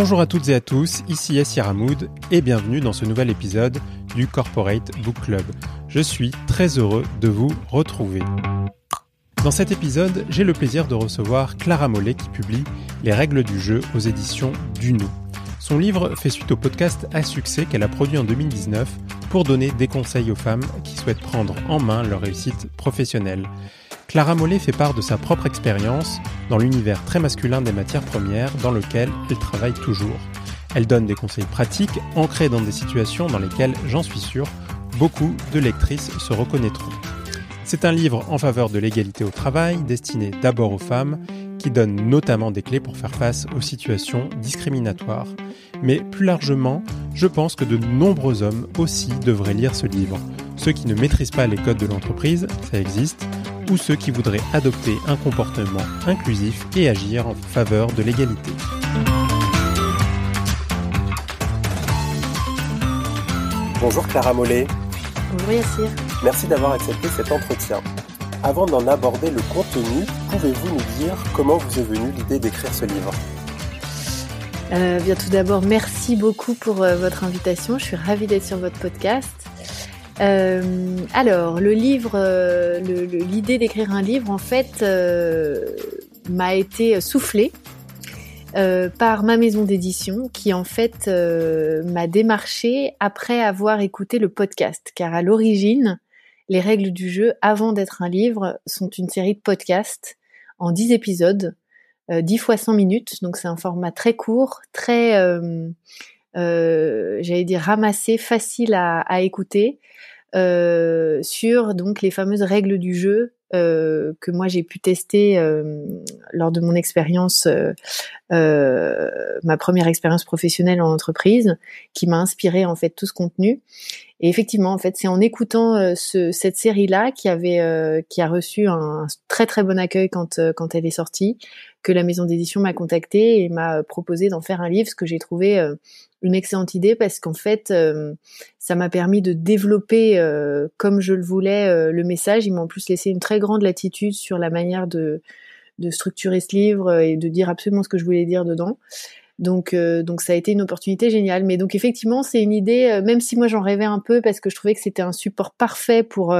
Bonjour à toutes et à tous, ici Yassir Hamoud et bienvenue dans ce nouvel épisode du Corporate Book Club. Je suis très heureux de vous retrouver. Dans cet épisode, j'ai le plaisir de recevoir Clara Mollet qui publie Les règles du jeu aux éditions Dunou. Son livre fait suite au podcast à succès qu'elle a produit en 2019 pour donner des conseils aux femmes qui souhaitent prendre en main leur réussite professionnelle. Clara Mollet fait part de sa propre expérience dans l'univers très masculin des matières premières dans lequel elle travaille toujours. Elle donne des conseils pratiques ancrés dans des situations dans lesquelles, j'en suis sûr, beaucoup de lectrices se reconnaîtront. C'est un livre en faveur de l'égalité au travail, destiné d'abord aux femmes, qui donne notamment des clés pour faire face aux situations discriminatoires. Mais plus largement, je pense que de nombreux hommes aussi devraient lire ce livre. Ceux qui ne maîtrisent pas les codes de l'entreprise, ça existe, ou ceux qui voudraient adopter un comportement inclusif et agir en faveur de l'égalité. Bonjour Clara Mollet. Bonjour Yassir. Merci d'avoir accepté cet entretien. Avant d'en aborder le contenu, pouvez-vous nous dire comment vous est venue l'idée d'écrire ce livre? Euh, Bien tout d'abord, merci beaucoup pour euh, votre invitation. Je suis ravie d'être sur votre podcast. Euh, alors, le livre, euh, l'idée d'écrire un livre, en fait, euh, m'a été soufflée par ma maison d'édition, qui en fait m'a démarché après avoir écouté le podcast, car à l'origine, les règles du jeu, avant d'être un livre, sont une série de podcasts en 10 épisodes, 10 fois 100 minutes, donc c'est un format très court, très, j'allais dire ramassé, facile à, écouter. Euh, sur donc les fameuses règles du jeu euh, que moi j'ai pu tester euh, lors de mon expérience, ma première expérience professionnelle en entreprise, qui m'a inspiré en fait tout ce contenu. Et effectivement, en fait, c'est en écoutant ce, cette série-là qui avait, qui a reçu un très très bon accueil quand quand elle est sortie, que la maison d'édition m'a contacté et m'a proposé d'en faire un livre, ce que j'ai trouvé une excellente idée parce qu'en fait, euh, ça m'a permis de développer euh, comme je le voulais euh, le message. Ils m'ont en plus laissé une très grande latitude sur la manière de structurer ce livre et de dire absolument ce que je voulais dire dedans. Donc, donc ça a été une opportunité géniale. Mais donc effectivement, c'est une idée, même si moi j'en rêvais un peu parce que je trouvais que c'était un support parfait pour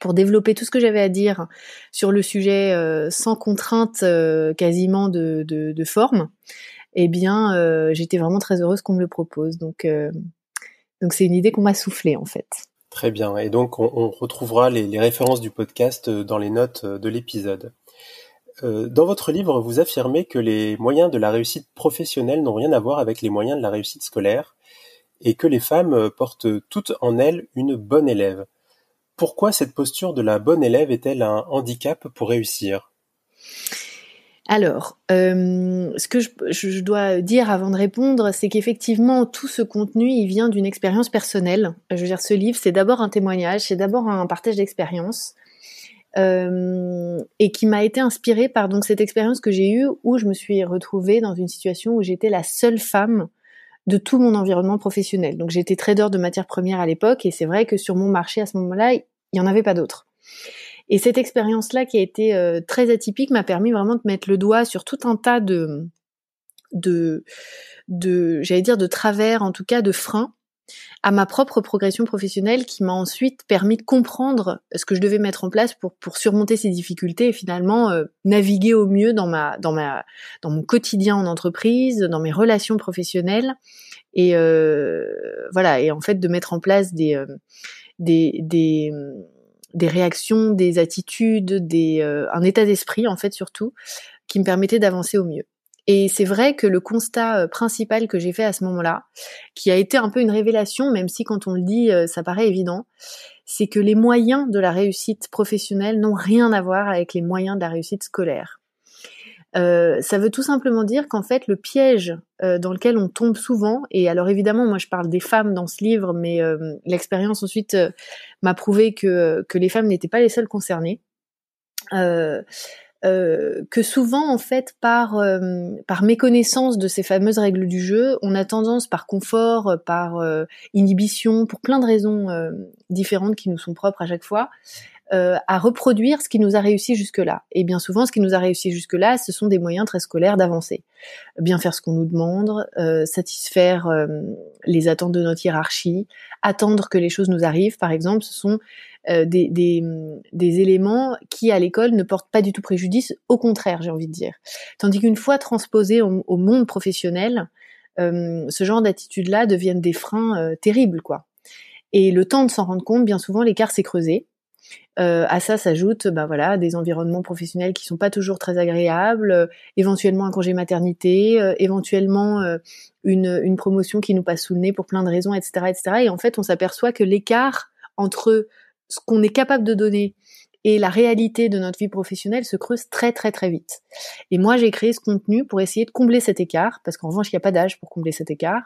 pour développer tout ce que j'avais à dire sur le sujet sans contrainte quasiment de, de, forme eh bien, euh, j'étais vraiment très heureuse qu'on me le propose. Donc, euh, donc c'est une idée qu'on m'a soufflée en fait. Très bien. Et donc, on, retrouvera les, références du podcast euh, dans les notes de l'épisode. Dans votre livre, vous affirmez que les moyens de la réussite professionnelle n'ont rien à voir avec les moyens de la réussite scolaire et que les femmes portent toutes en elles une bonne élève. Pourquoi cette posture de la bonne élève est-elle un handicap pour réussir? Alors, euh, ce que je, dois dire avant de répondre, c'est qu'effectivement, tout ce contenu, il vient d'une expérience personnelle. Je veux dire, ce livre, c'est d'abord un témoignage, c'est d'abord un partage d'expérience, euh, et qui m'a été inspiré par donc cette expérience que j'ai eue où je me suis retrouvée dans une situation où j'étais la seule femme de tout mon environnement professionnel. Donc j'étais trader de matières premières à l'époque, et c'est vrai que sur mon marché à ce moment-là, il n'y en avait pas d'autres. Et cette expérience-là, qui a été euh, très atypique, m'a permis vraiment de mettre le doigt sur tout un tas de, de, de j'allais dire, de travers, en tout cas de freins à ma propre progression professionnelle qui m'a ensuite permis de comprendre ce que je devais mettre en place pour, pour surmonter ces difficultés et finalement euh, naviguer au mieux dans ma dans ma dans mon quotidien en entreprise, dans mes relations professionnelles et euh, voilà et en fait de mettre en place des euh, des, des des réactions, des attitudes, des, euh, un état d'esprit en fait surtout, qui me permettait d'avancer au mieux. Et c'est vrai que le constat euh, principal que j'ai fait à ce moment-là, qui a été un peu une révélation, même si quand on le dit, euh, ça paraît évident, c'est que les moyens de la réussite professionnelle n'ont rien à voir avec les moyens de la réussite scolaire. Euh, ça veut tout simplement dire qu'en fait le piège euh, dans lequel on tombe souvent, et alors évidemment moi je parle des femmes dans ce livre, mais l'expérience ensuite m'a prouvé que, que les femmes n'étaient pas les seules concernées. Que souvent en fait par par méconnaissance de ces fameuses règles du jeu, on a tendance par confort, par inhibition, pour plein de raisons différentes qui nous sont propres à chaque fois, euh, à reproduire ce qui nous a réussi jusque-là. Et bien souvent, ce qui nous a réussi jusque-là, ce sont des moyens très scolaires d'avancer. Bien faire ce qu'on nous demande, euh, satisfaire euh, les attentes de notre hiérarchie, attendre que les choses nous arrivent, par exemple, ce sont des, des, éléments qui, à l'école, ne portent pas du tout préjudice, au contraire, j'ai envie de dire. Tandis qu'une fois transposé au, monde professionnel, ce genre d'attitude-là deviennent des freins terribles, quoi. Et le temps de s'en rendre compte, bien souvent, l'écart s'est creusé. Euh, à ça s'ajoutent bah voilà, des environnements professionnels qui sont pas toujours très agréables, euh, éventuellement un congé maternité, euh, éventuellement euh, une, une, promotion qui nous passe sous le nez pour plein de raisons, etc. etc. Et en fait, on s'aperçoit que l'écart entre ce qu'on est capable de donner et la réalité de notre vie professionnelle se creuse très très très vite. Et moi, j'ai créé ce contenu pour essayer de combler cet écart, parce qu'en revanche, il n'y a pas d'âge pour combler cet écart.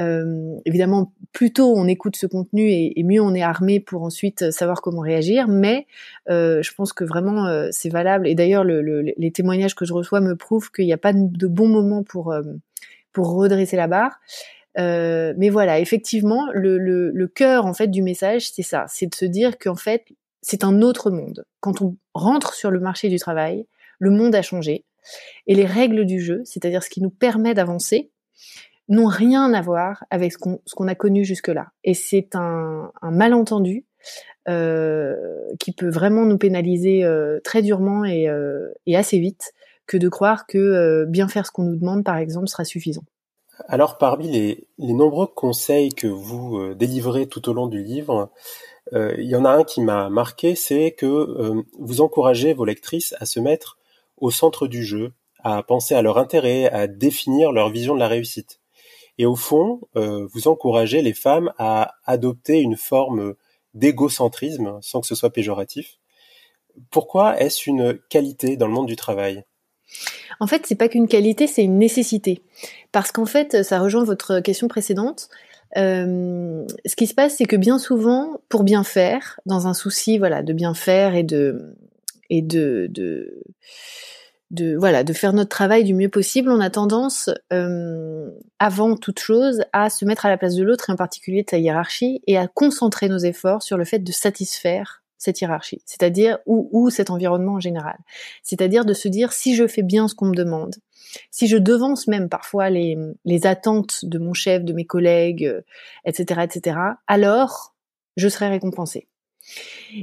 Euh, évidemment, plus tôt on écoute ce contenu et, mieux on est armé pour ensuite savoir comment réagir. Mais euh, je pense que vraiment euh, c'est valable. Et d'ailleurs, le, les témoignages que je reçois me prouvent qu'il n'y a pas de bon moment pour euh, pour redresser la barre. Euh, mais voilà, effectivement, le, cœur en fait du message, c'est ça, c'est de se dire qu'en fait, c'est un autre monde. Quand on rentre sur le marché du travail, le monde a changé et les règles du jeu, c'est-à-dire ce qui nous permet d'avancer, n'ont rien à voir avec ce qu'on a connu jusque-là. Et c'est un, malentendu euh, qui peut vraiment nous pénaliser euh, très durement et, et, assez vite que de croire que bien faire ce qu'on nous demande, par exemple, sera suffisant. Alors, parmi les, nombreux conseils que vous euh, délivrez tout au long du livre, il y en a un qui m'a marqué, c'est que vous encouragez vos lectrices à se mettre au centre du jeu, à penser à leur intérêt, à définir leur vision de la réussite. Et au fond, euh, vous encouragez les femmes à adopter une forme d'égocentrisme, sans que ce soit péjoratif. Pourquoi est-ce une qualité dans le monde du travail? En fait, c'est pas qu'une qualité, c'est une nécessité. Parce qu'en fait, ça rejoint votre question précédente. Euh, ce qui se passe, c'est que bien souvent, pour bien faire, dans un souci, voilà, de bien faire et de et de, de voilà de faire notre travail du mieux possible, on a tendance euh, avant toute chose à se mettre à la place de l'autre et en particulier de sa hiérarchie et à concentrer nos efforts sur le fait de satisfaire cette hiérarchie, c'est-à-dire ou, ou cet environnement en général, c'est-à-dire de se dire si je fais bien ce qu'on me demande, si je devance même parfois les, les attentes de mon chef, de mes collègues, etc., etc., alors je serai récompensé.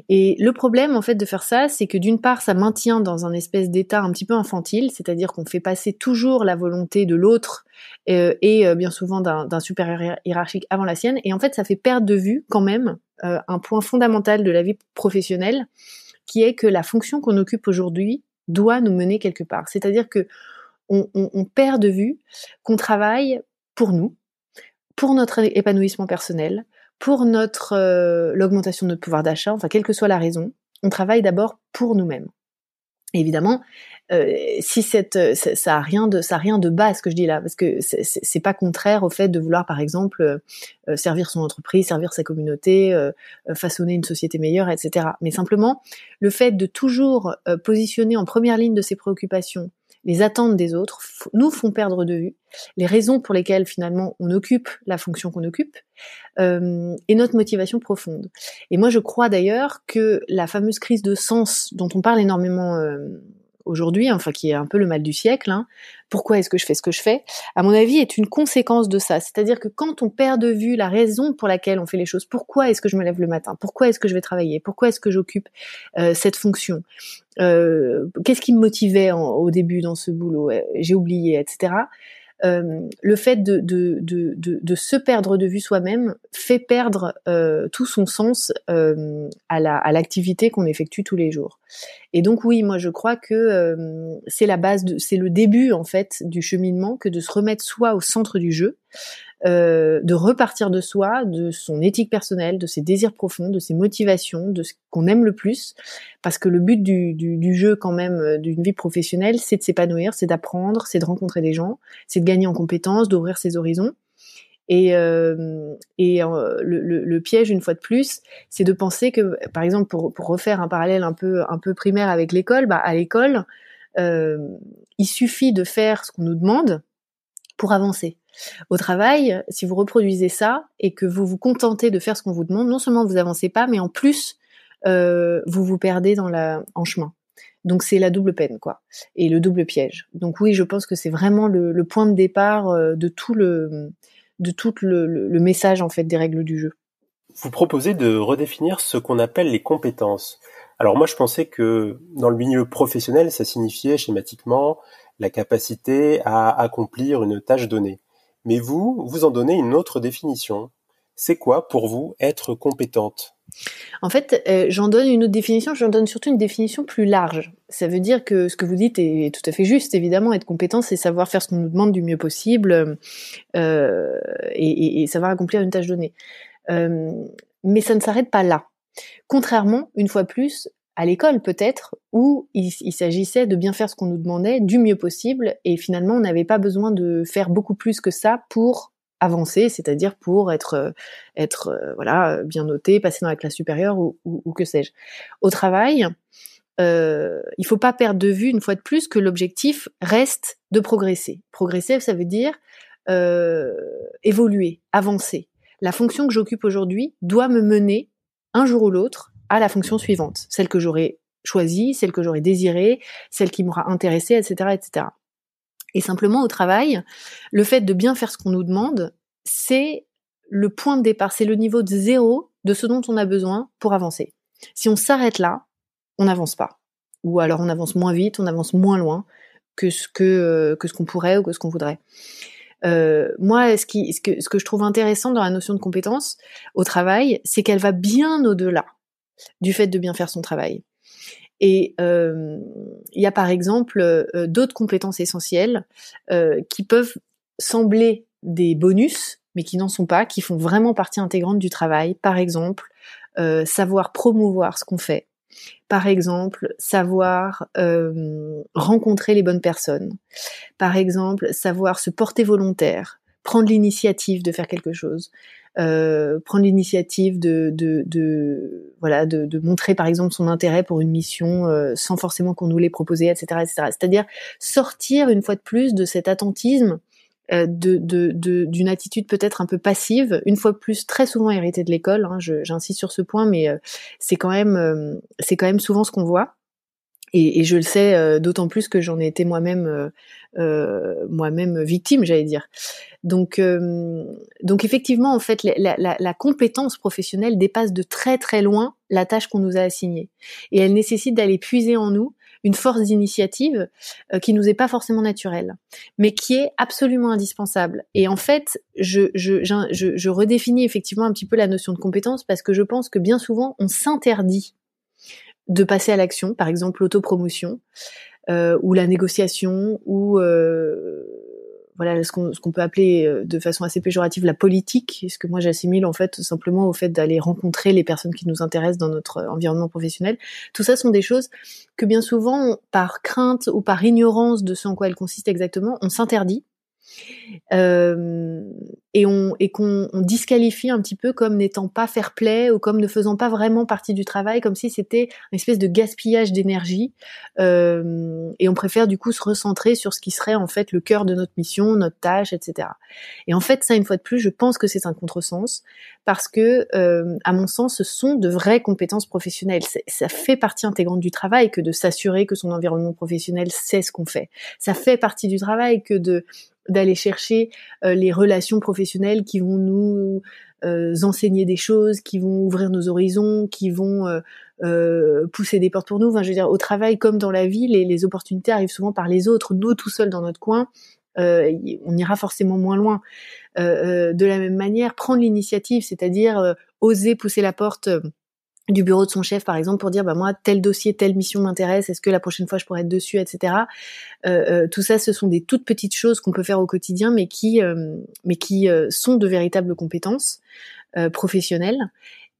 Et le problème en fait de faire ça, c'est que d'une part, ça maintient dans un espèce d'état un petit peu infantile, c'est-à-dire qu'on fait passer toujours la volonté de l'autre euh, et euh, bien souvent d'un supérieur hiérarchique avant la sienne, et en fait, ça fait perdre de vue quand même euh, un point fondamental de la vie professionnelle, qui est que la fonction qu'on occupe aujourd'hui doit nous mener quelque part. C'est-à-dire que on, on, on perd de vue qu'on travaille pour nous, pour notre épanouissement personnel, pour notre euh, l'augmentation de notre pouvoir d'achat, enfin quelle que soit la raison, on travaille d'abord pour nous-mêmes. Évidemment, euh, si cette, ça, a rien de ça a rien de bas ce que je dis là, parce que c'est pas contraire au fait de vouloir par exemple euh, servir son entreprise, servir sa communauté, façonner une société meilleure, etc. Mais simplement le fait de toujours positionner en première ligne de ses préoccupations les attentes des autres nous font perdre de vue les raisons pour lesquelles finalement on occupe la fonction qu'on occupe euh, et notre motivation profonde. Et moi je crois d'ailleurs que la fameuse crise de sens dont on parle énormément euh, aujourd'hui, enfin qui est un peu le mal du siècle, hein, pourquoi est-ce que je fais ce que je fais, à mon avis est une conséquence de ça. C'est-à-dire que quand on perd de vue la raison pour laquelle on fait les choses, pourquoi est-ce que je me lève le matin, pourquoi est-ce que je vais travailler, pourquoi est-ce que j'occupe euh, cette fonction, euh, qu'est-ce qui me motivait au début dans ce boulot, euh, j'ai oublié, etc. Euh, le fait de, de, de, de, se perdre de vue soi-même fait perdre euh, tout son sens euh, à l'activité qu'on effectue tous les jours. Et donc oui, moi je crois que c'est la base, c'est le début en fait du cheminement que de se remettre soi au centre du jeu, euh, de repartir de soi, de son éthique personnelle, de ses désirs profonds, de ses motivations, de ce qu'on aime le plus, parce que le but du, du, du jeu quand même euh, d'une vie professionnelle, c'est de s'épanouir, c'est d'apprendre, c'est de rencontrer des gens, c'est de gagner en compétences, d'ouvrir ses horizons. Et, euh, et euh, le, le, le, piège, une fois de plus, c'est de penser que, par exemple, pour, pour refaire un parallèle un peu, un peu primaire avec l'école, bah, à l'école, euh, il suffit de faire ce qu'on nous demande pour avancer. Au travail, si vous reproduisez ça et que vous vous contentez de faire ce qu'on vous demande, non seulement vous avancez pas, mais en plus vous vous perdez en chemin. Donc c'est la double peine, quoi, et le double piège. Donc oui, je pense que c'est vraiment le, point de départ euh, de tout le le, message en fait des règles du jeu. Vous proposez de redéfinir ce qu'on appelle les compétences. Alors moi, je pensais que dans le milieu professionnel, ça signifiait schématiquement la capacité à accomplir une tâche donnée. Mais vous, vous en donnez une autre définition. C'est quoi pour vous être compétente? En fait, euh, j'en donne une autre définition, j'en donne surtout une définition plus large. Ça veut dire que ce que vous dites est, tout à fait juste, évidemment, être compétent, c'est savoir faire ce qu'on nous demande du mieux possible euh, et, savoir accomplir une tâche donnée. Euh, mais ça ne s'arrête pas là. Contrairement, une fois plus, à l'école peut-être, où il, s'agissait de bien faire ce qu'on nous demandait du mieux possible, et finalement on n'avait pas besoin de faire beaucoup plus que ça pour avancer, c'est-à-dire pour être euh, être euh, voilà bien noté, passer dans la classe supérieure ou, ou, que sais-je. Au travail, euh, il faut pas perdre de vue une fois de plus que l'objectif reste de progresser. Progresser, ça veut dire euh, évoluer, avancer. La fonction que j'occupe aujourd'hui doit me mener un jour ou l'autre à la fonction suivante, celle que j'aurais choisie, celle que j'aurais désirée, celle qui m'aura intéressée, etc., etc. Et simplement au travail, le fait de bien faire ce qu'on nous demande, c'est le point de départ, c'est le niveau de zéro de ce dont on a besoin pour avancer. Si on s'arrête là, on n'avance pas. Ou alors on avance moins vite, on avance moins loin que ce euh, qu'on pourrait ou que ce qu'on voudrait. Euh, moi, ce que je trouve intéressant dans la notion de compétence au travail, c'est qu'elle va bien au-delà du fait de bien faire son travail. Et euh, il y a par exemple euh, d'autres compétences essentielles euh, qui peuvent sembler des bonus, mais qui n'en sont pas, qui font vraiment partie intégrante du travail. Par exemple, savoir promouvoir ce qu'on fait. Par exemple, savoir rencontrer les bonnes personnes. Par exemple, savoir se porter volontaire, prendre l'initiative de faire quelque chose. Euh, prendre l'initiative de, de, de, voilà de, de, montrer par exemple son intérêt pour une mission euh, sans forcément qu'on nous l'ait proposé, etc., etc. C'est-à-dire sortir une fois de plus de cet attentisme euh, de d'une attitude peut-être un peu passive, une fois de plus très souvent héritée de l'école. Hein, J'insiste sur ce point, mais c'est quand même c'est quand même souvent ce qu'on voit. Et, et, je le sais d'autant plus que j'en ai été moi-même euh, moi-même victime, j'allais dire. Donc, euh, donc effectivement, en fait, la, la, la, compétence professionnelle dépasse de très très loin la tâche qu'on nous a assignée, et elle nécessite d'aller puiser en nous une force d'initiative euh, qui nous est pas forcément naturelle, mais qui est absolument indispensable. Et en fait, je, je, je, je redéfinis effectivement un petit peu la notion de compétence parce que je pense que bien souvent, on s'interdit de passer à l'action, par exemple l'autopromotion, euh, ou la négociation, ou euh, voilà ce qu'on peut appeler euh, de façon assez péjorative la politique, ce que moi j'assimile en fait simplement au fait d'aller rencontrer les personnes qui nous intéressent dans notre environnement professionnel. Tout ça sont des choses que bien souvent, par crainte ou par ignorance de ce en quoi elles consistent exactement, on s'interdit et on et qu'on disqualifie un petit peu comme n'étant pas fair play ou comme ne faisant pas vraiment partie du travail, comme si c'était une espèce de gaspillage d'énergie. Et on préfère du coup se recentrer sur ce qui serait en fait le cœur de notre mission, notre tâche, etc. Et en fait, ça une fois de plus, je pense que c'est un contresens parce que, à mon sens, ce sont de vraies compétences professionnelles. Ça fait partie intégrante du travail que de s'assurer que son environnement professionnel sait ce qu'on fait. Ça fait partie du travail que de d'aller chercher euh, les relations professionnelles qui vont nous euh, enseigner des choses, qui vont ouvrir nos horizons, qui vont euh, pousser des portes pour nous. Enfin, je veux dire, au travail comme dans la vie, les, les opportunités arrivent souvent par les autres. Nous, tout seuls dans notre coin, on ira forcément moins loin. de la même manière, prendre l'initiative, c'est-à-dire oser pousser la porte du bureau de son chef par exemple pour dire bah moi tel dossier telle mission m'intéresse est-ce que la prochaine fois je pourrais être dessus etc euh, euh, tout ça ce sont des toutes petites choses qu'on peut faire au quotidien mais qui euh, mais qui sont de véritables compétences professionnelles.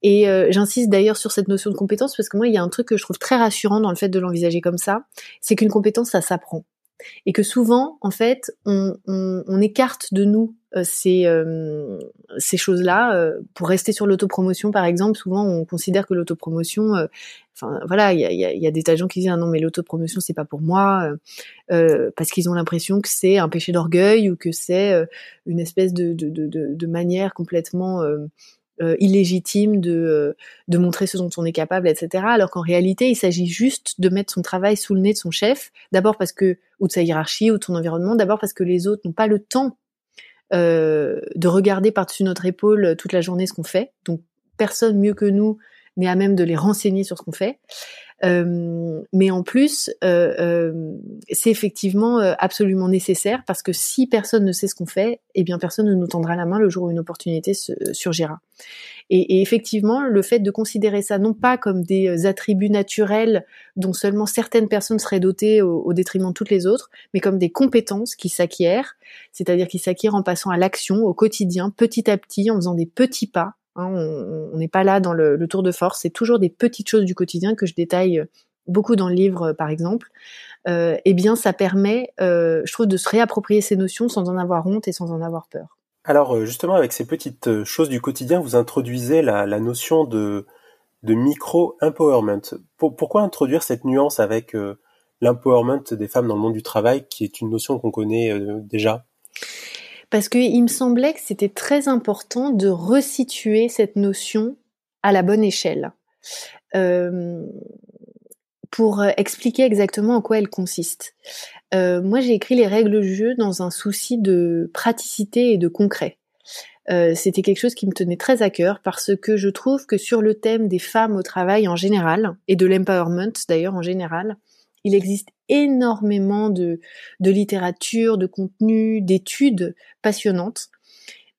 Et j'insiste d'ailleurs sur cette notion de compétence parce que moi il y a un truc que je trouve très rassurant dans le fait de l'envisager comme ça c'est qu'une compétence ça s'apprend et que souvent en fait on, on, on écarte de nous euh, ces, euh, ces choses-là. Euh, pour rester sur l'autopromotion, par exemple, souvent on considère que l'autopromotion, enfin voilà, il y a, y a, des tas de gens qui disent ah non mais l'autopromotion c'est pas pour moi parce qu'ils ont l'impression que c'est un péché d'orgueil ou que c'est une espèce de, de, de, de, manière complètement euh, illégitime de, euh, de montrer ce dont on est capable, etc. Alors qu'en réalité, il s'agit juste de mettre son travail sous le nez de son chef, d'abord parce que, ou de sa hiérarchie, ou de son environnement, d'abord parce que les autres n'ont pas le temps euh, de regarder par-dessus notre épaule toute la journée ce qu'on fait. Donc, personne mieux que nous n'est à même de les renseigner sur ce qu'on fait. Euh, mais en plus, euh, euh, c'est effectivement absolument nécessaire parce que si personne ne sait ce qu'on fait, eh bien personne ne nous tendra la main le jour où une opportunité surgira. Et, et, effectivement, le fait de considérer ça non pas comme des attributs naturels dont seulement certaines personnes seraient dotées au, au détriment de toutes les autres, mais comme des compétences qui s'acquièrent, c'est-à-dire qui s'acquièrent en passant à l'action au quotidien, petit à petit, en faisant des petits pas, Hein, on n'est pas là dans le, tour de force, c'est toujours des petites choses du quotidien que je détaille euh, beaucoup dans le livre, euh, par exemple. Euh, eh bien, ça permet, je trouve, de se réapproprier ces notions sans en avoir honte et sans en avoir peur. Alors, justement, avec ces petites choses du quotidien, vous introduisez la, notion de, micro-empowerment. pourquoi introduire cette nuance avec l'empowerment des femmes dans le monde du travail, qui est une notion qu'on connaît déjà? Parce qu'il me semblait que c'était très important de resituer cette notion à la bonne échelle. Euh, pour expliquer exactement en quoi elle consiste. Euh, moi, j'ai écrit les règles du jeu dans un souci de praticité et de concret. Euh, c'était quelque chose qui me tenait très à cœur parce que je trouve que sur le thème des femmes au travail en général et de l'empowerment d'ailleurs en général, il existe énormément de, de littérature, de contenu, d'études passionnantes,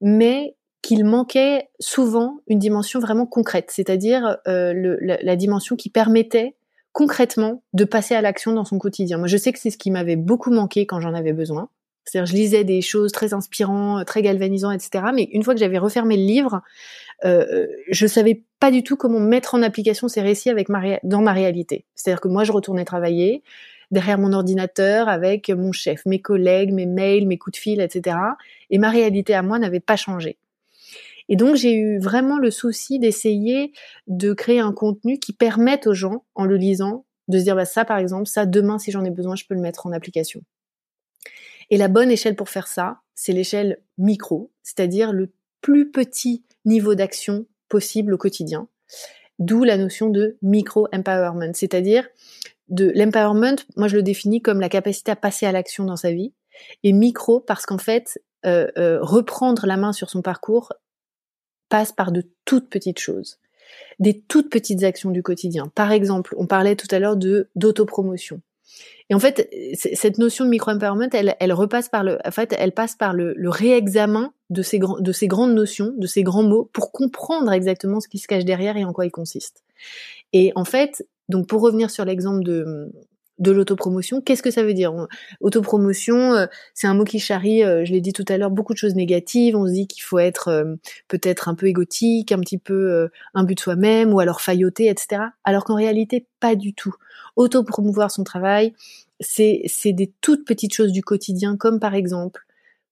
mais qu'il manquait souvent une dimension vraiment concrète, c'est-à-dire euh, la, dimension qui permettait concrètement de passer à l'action dans son quotidien. Moi, je sais que c'est ce qui m'avait beaucoup manqué quand j'en avais besoin. C'est-à-dire, je lisais des choses très inspirantes, très galvanisantes, etc. Mais une fois que j'avais refermé le livre, euh, je savais pas du tout comment mettre en application ces récits avec dans ma réalité. C'est-à-dire que moi, je retournais travailler derrière mon ordinateur avec mon chef, mes collègues, mes mails, mes coups de fil, etc. Et ma réalité à moi n'avait pas changé. Et donc j'ai eu vraiment le souci d'essayer de créer un contenu qui permette aux gens, en le lisant, de se dire bah, ça par exemple, ça demain si j'en ai besoin, je peux le mettre en application. Et la bonne échelle pour faire ça, c'est l'échelle micro, c'est-à-dire le plus petit niveau d'action possible au quotidien. D'où la notion de micro-empowerment, c'est-à-dire de l'empowerment, moi je le définis comme la capacité à passer à l'action dans sa vie, et micro parce qu'en fait, euh, euh, reprendre la main sur son parcours passe par de toutes petites choses, des toutes petites actions du quotidien. Par exemple, on parlait tout à l'heure de d'autopromotion. Et en fait, cette notion de micro-empowerment, elle, repasse par le, en fait, elle passe par le, réexamen de ces, de ces grandes notions, de ces grands mots, pour comprendre exactement ce qui se cache derrière et en quoi ils consistent. Et en fait, donc pour revenir sur l'exemple de, de l'autopromotion, qu'est-ce que ça veut dire? Autopromotion, euh, c'est un mot qui charrie, euh, je l'ai dit tout à l'heure, beaucoup de choses négatives. On se dit qu'il faut être euh, peut-être un peu égotique, un petit peu un but de soi-même, ou alors failloter, etc. Alors qu'en réalité, pas du tout. Autopromouvoir son travail, c'est des toutes petites choses du quotidien, comme par exemple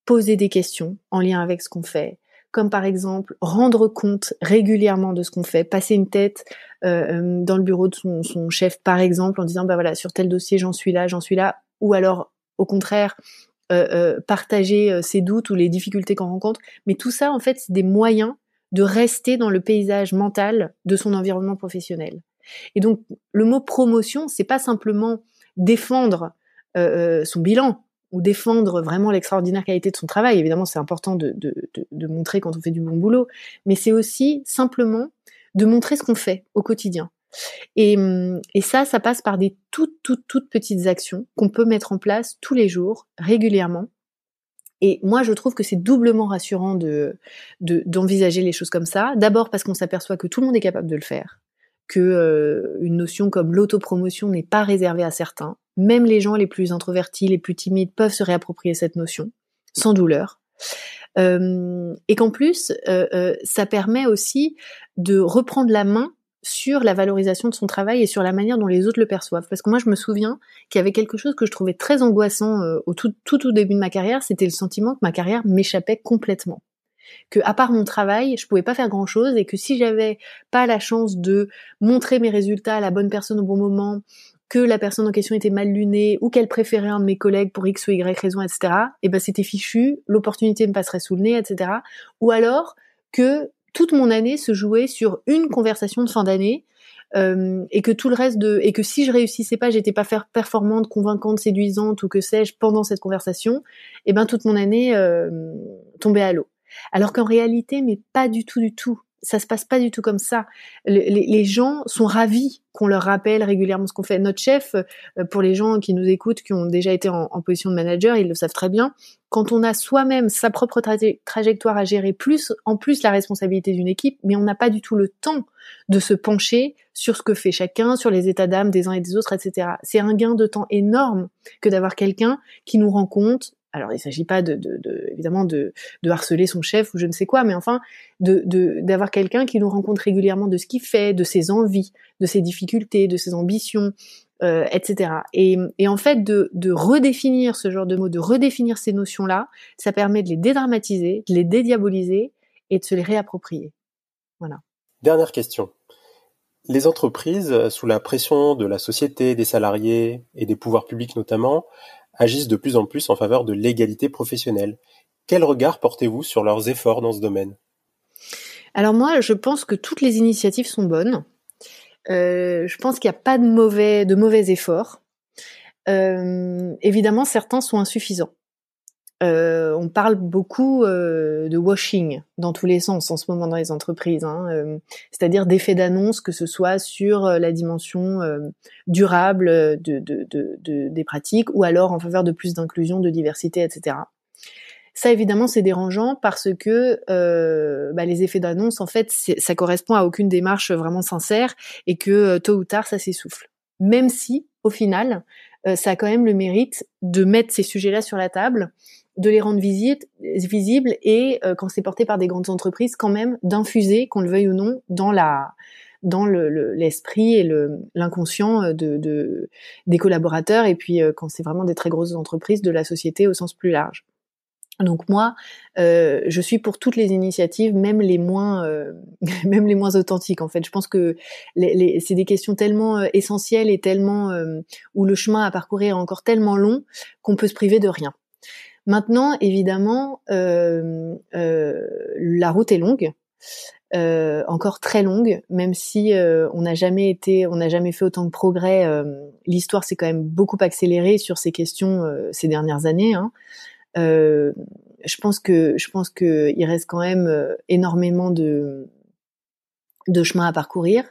poser des questions en lien avec ce qu'on fait, comme par exemple rendre compte régulièrement de ce qu'on fait, passer une tête euh, euh, dans le bureau de son, chef par exemple en disant bah voilà sur tel dossier j'en suis là, j'en suis là, ou alors au contraire euh partager ses doutes ou les difficultés qu'on rencontre. Mais tout ça en fait c'est des moyens de rester dans le paysage mental de son environnement professionnel. Et donc le mot promotion c'est pas simplement défendre son bilan, ou défendre vraiment l'extraordinaire qualité de son travail. Évidemment, c'est important de, montrer quand on fait du bon boulot, mais c'est aussi simplement de montrer ce qu'on fait au quotidien. Et, et, ça, ça passe par des toutes, toutes, toutes petites actions qu'on peut mettre en place tous les jours, régulièrement. Et moi, je trouve que c'est doublement rassurant de d'envisager les choses comme ça. D'abord parce qu'on s'aperçoit que tout le monde est capable de le faire, que euh, une notion comme l'autopromotion n'est pas réservée à certains. Même les gens les plus introvertis, les plus timides peuvent se réapproprier cette notion sans douleur. Euh, et qu'en plus, euh, ça permet aussi de reprendre la main sur la valorisation de son travail et sur la manière dont les autres le perçoivent. Parce que moi, je me souviens qu'il y avait quelque chose que je trouvais très angoissant au tout, tout au début de ma carrière, c'était le sentiment que ma carrière m'échappait complètement que à part mon travail, je pouvais pas faire grand chose et que si j'avais pas la chance de montrer mes résultats à la bonne personne au bon moment, que la personne en question était mal lunée ou qu'elle préférait un de mes collègues pour X ou Y raison, etc., et eh ben c'était fichu, l'opportunité me passerait sous le nez, etc. Ou alors que toute mon année se jouait sur une conversation de fin d'année euh, et que tout le reste de et que si je réussissais pas, j'étais pas performante, convaincante, séduisante ou que sais-je pendant cette conversation, et eh ben toute mon année euh, tombait à l'eau. Alors qu'en réalité, mais pas du tout, du tout ça se passe pas du tout comme ça. les, gens sont ravis qu'on leur rappelle régulièrement ce qu'on fait. Notre chef, euh, pour les gens qui nous écoutent, qui ont déjà été en, position de manager, ils le savent très bien. Quand on a soi-même sa propre trajectoire à gérer, plus en plus la responsabilité d'une équipe, mais on n'a pas du tout le temps de se pencher sur ce que fait chacun, sur les états d'âme des uns et des autres, etc. C'est un gain de temps énorme que d'avoir quelqu'un qui nous rend compte alors il ne s'agit pas de, de, évidemment de, de, harceler son chef ou je ne sais quoi, mais enfin de d'avoir quelqu'un qui nous rencontre régulièrement de ce qu'il fait, de ses envies, de ses difficultés, de ses ambitions, euh, etc. Et, et, en fait de, de redéfinir ce genre de mots, de redéfinir ces notions-là, ça permet de les dédramatiser, de les dédiaboliser et de se les réapproprier. Voilà. Dernière question. Les entreprises, sous la pression de la société, des salariés et des pouvoirs publics notamment, agissent de plus en plus en faveur de l'égalité professionnelle. Quel regard portez-vous sur leurs efforts dans ce domaine? Alors moi, je pense que toutes les initiatives sont bonnes. Euh, je pense qu'il n'y a pas de mauvais, de mauvais efforts. Euh, évidemment, certains sont insuffisants. Euh, on parle beaucoup euh, de washing dans tous les sens en ce moment dans les entreprises, hein, euh, c'est-à-dire d'effets d'annonce, que ce soit sur la dimension durable de, de, de, des pratiques ou alors en faveur de plus d'inclusion, de diversité, etc. Ça évidemment c'est dérangeant parce que bah, les effets d'annonce en fait ça correspond à aucune démarche vraiment sincère et que tôt ou tard ça s'essouffle. Même si au final ça a quand même le mérite de mettre ces sujets-là sur la table de les rendre visibles, et euh, quand c'est porté par des grandes entreprises, quand même d'infuser, qu'on le veuille ou non, dans la dans l'esprit et l'inconscient euh, de, des collaborateurs et puis euh, quand c'est vraiment des très grosses entreprises de la société au sens plus large. Donc moi, je suis pour toutes les initiatives, même les moins, même les moins authentiques. En fait, je pense que c'est des questions tellement essentielles et tellement où le chemin à parcourir est encore tellement long qu'on peut se priver de rien. Maintenant, évidemment, euh, euh, la route est longue. Euh, encore très longue, même si on n'a jamais été, on n'a jamais fait autant de progrès. L'histoire s'est quand même beaucoup accélérée sur ces questions ces dernières années. Hein. je pense que je pense que il reste quand même énormément de de chemin à parcourir.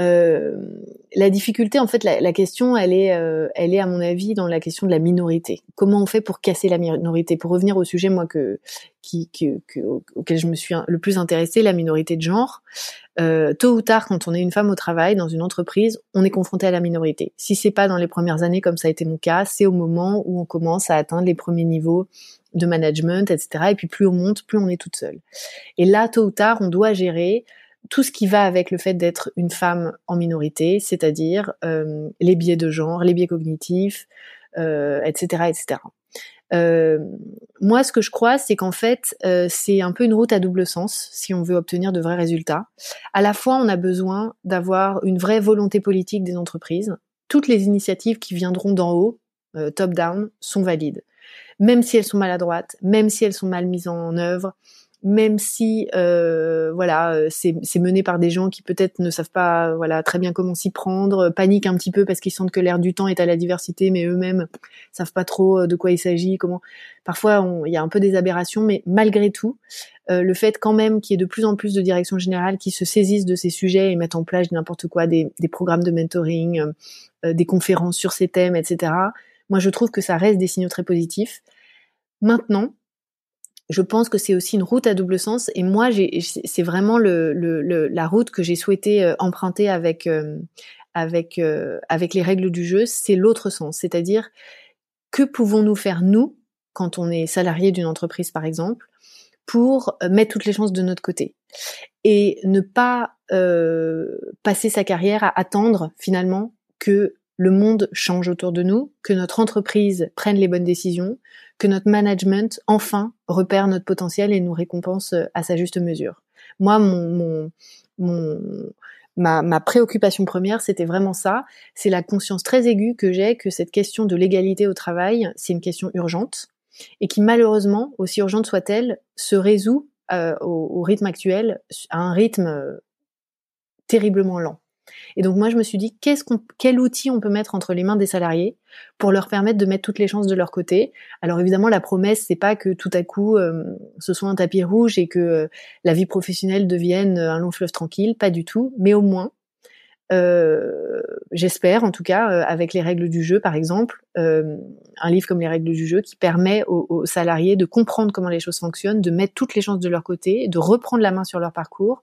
Euh, la difficulté, en fait, la, question, elle est, euh, elle est à mon avis dans la question de la minorité. Comment on fait pour casser la minorité? Pour revenir au sujet, moi, que, qui, auquel je me suis le plus intéressée, la minorité de genre. Euh, tôt ou tard, quand on est une femme au travail dans une entreprise, on est confronté à la minorité. Si c'est pas dans les premières années, comme ça a été mon cas, c'est au moment où on commence à atteindre les premiers niveaux de management, etc. Et puis plus on monte, plus on est toute seule. Et là, tôt ou tard, on doit gérer tout ce qui va avec le fait d'être une femme en minorité, c'est-à-dire euh, les biais de genre, les biais cognitifs, euh, etc., etc. Euh, moi, ce que je crois, c'est qu'en fait, euh, c'est un peu une route à double sens si on veut obtenir de vrais résultats. À la fois, on a besoin d'avoir une vraie volonté politique des entreprises. Toutes les initiatives qui viendront d'en haut, euh, top-down, sont valides. Même si elles sont maladroites, même si elles sont mal mises en œuvre, même si euh, voilà euh, c'est mené par des gens qui peut-être ne savent pas voilà très bien comment s'y prendre, paniquent un petit peu parce qu'ils sentent que l'air du temps est à la diversité, mais eux-mêmes savent pas trop euh, de quoi il s'agit, comment. Parfois il y a un peu des aberrations, mais malgré tout, le fait quand même qu'il y ait de plus en plus de directions générales qui se saisissent de ces sujets et mettent en place n'importe quoi, des, des, programmes de mentoring, des conférences sur ces thèmes, etc. Moi je trouve que ça reste des signaux très positifs. Maintenant, je pense que c'est aussi une route à double sens. Et moi, c'est vraiment la route que j'ai souhaité euh, emprunter avec euh, euh, avec les règles du jeu. C'est l'autre sens, c'est-à-dire que pouvons-nous faire nous quand on est salarié d'une entreprise, par exemple, pour mettre toutes les chances de notre côté et ne pas passer sa carrière à attendre finalement que le monde change autour de nous, que notre entreprise prenne les bonnes décisions, que notre management enfin repère notre potentiel et nous récompense euh, à sa juste mesure. Moi, mon, mon, ma, ma préoccupation première, c'était vraiment ça. C'est la conscience très aiguë que j'ai que cette question de l'égalité au travail, c'est une question urgente et qui malheureusement, aussi urgente soit-elle, se résout au, rythme actuel à un rythme terriblement lent. Et donc moi je me suis dit quel outil on peut mettre entre les mains des salariés pour leur permettre de mettre toutes les chances de leur côté? Alors évidemment la promesse c'est pas que tout à coup ce soit un tapis rouge et que la vie professionnelle devienne un long fleuve tranquille, pas du tout, mais au moins euh, j'espère en tout cas, euh, avec les règles du jeu par exemple, euh, un livre comme les règles du jeu qui permet aux, salariés de comprendre comment les choses fonctionnent, de mettre toutes les chances de leur côté, de reprendre la main sur leur parcours.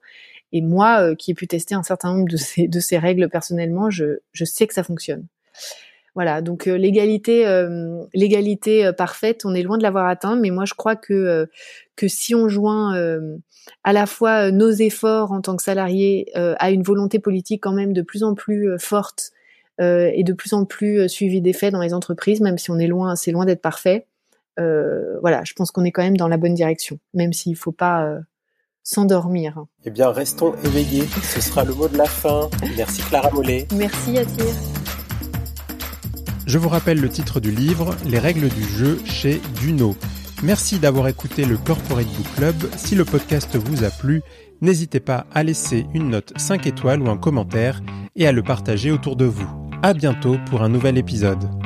Et moi, qui ai pu tester un certain nombre de ces, règles personnellement, je, sais que ça fonctionne. Voilà, donc euh, l'égalité, euh, l'égalité euh, parfaite, on est loin de l'avoir atteint, mais moi je crois que si on joint à la fois nos efforts en tant que salariés à une volonté politique quand même de plus en plus forte et de plus en plus suivi des faits dans les entreprises, même si on est loin, c'est loin d'être parfait. voilà, je pense qu'on est quand même dans la bonne direction, même s'il faut pas s'endormir. Eh bien, restons éveillés. Ce sera le mot de la fin. Merci Clara Mollet. Merci Atir. Je vous rappelle le titre du livre, Les règles du jeu chez Duno. Merci d'avoir écouté le Corporate Book Club. Si le podcast vous a plu, n'hésitez pas à laisser une note 5 étoiles ou un commentaire et à le partager autour de vous. À bientôt pour un nouvel épisode.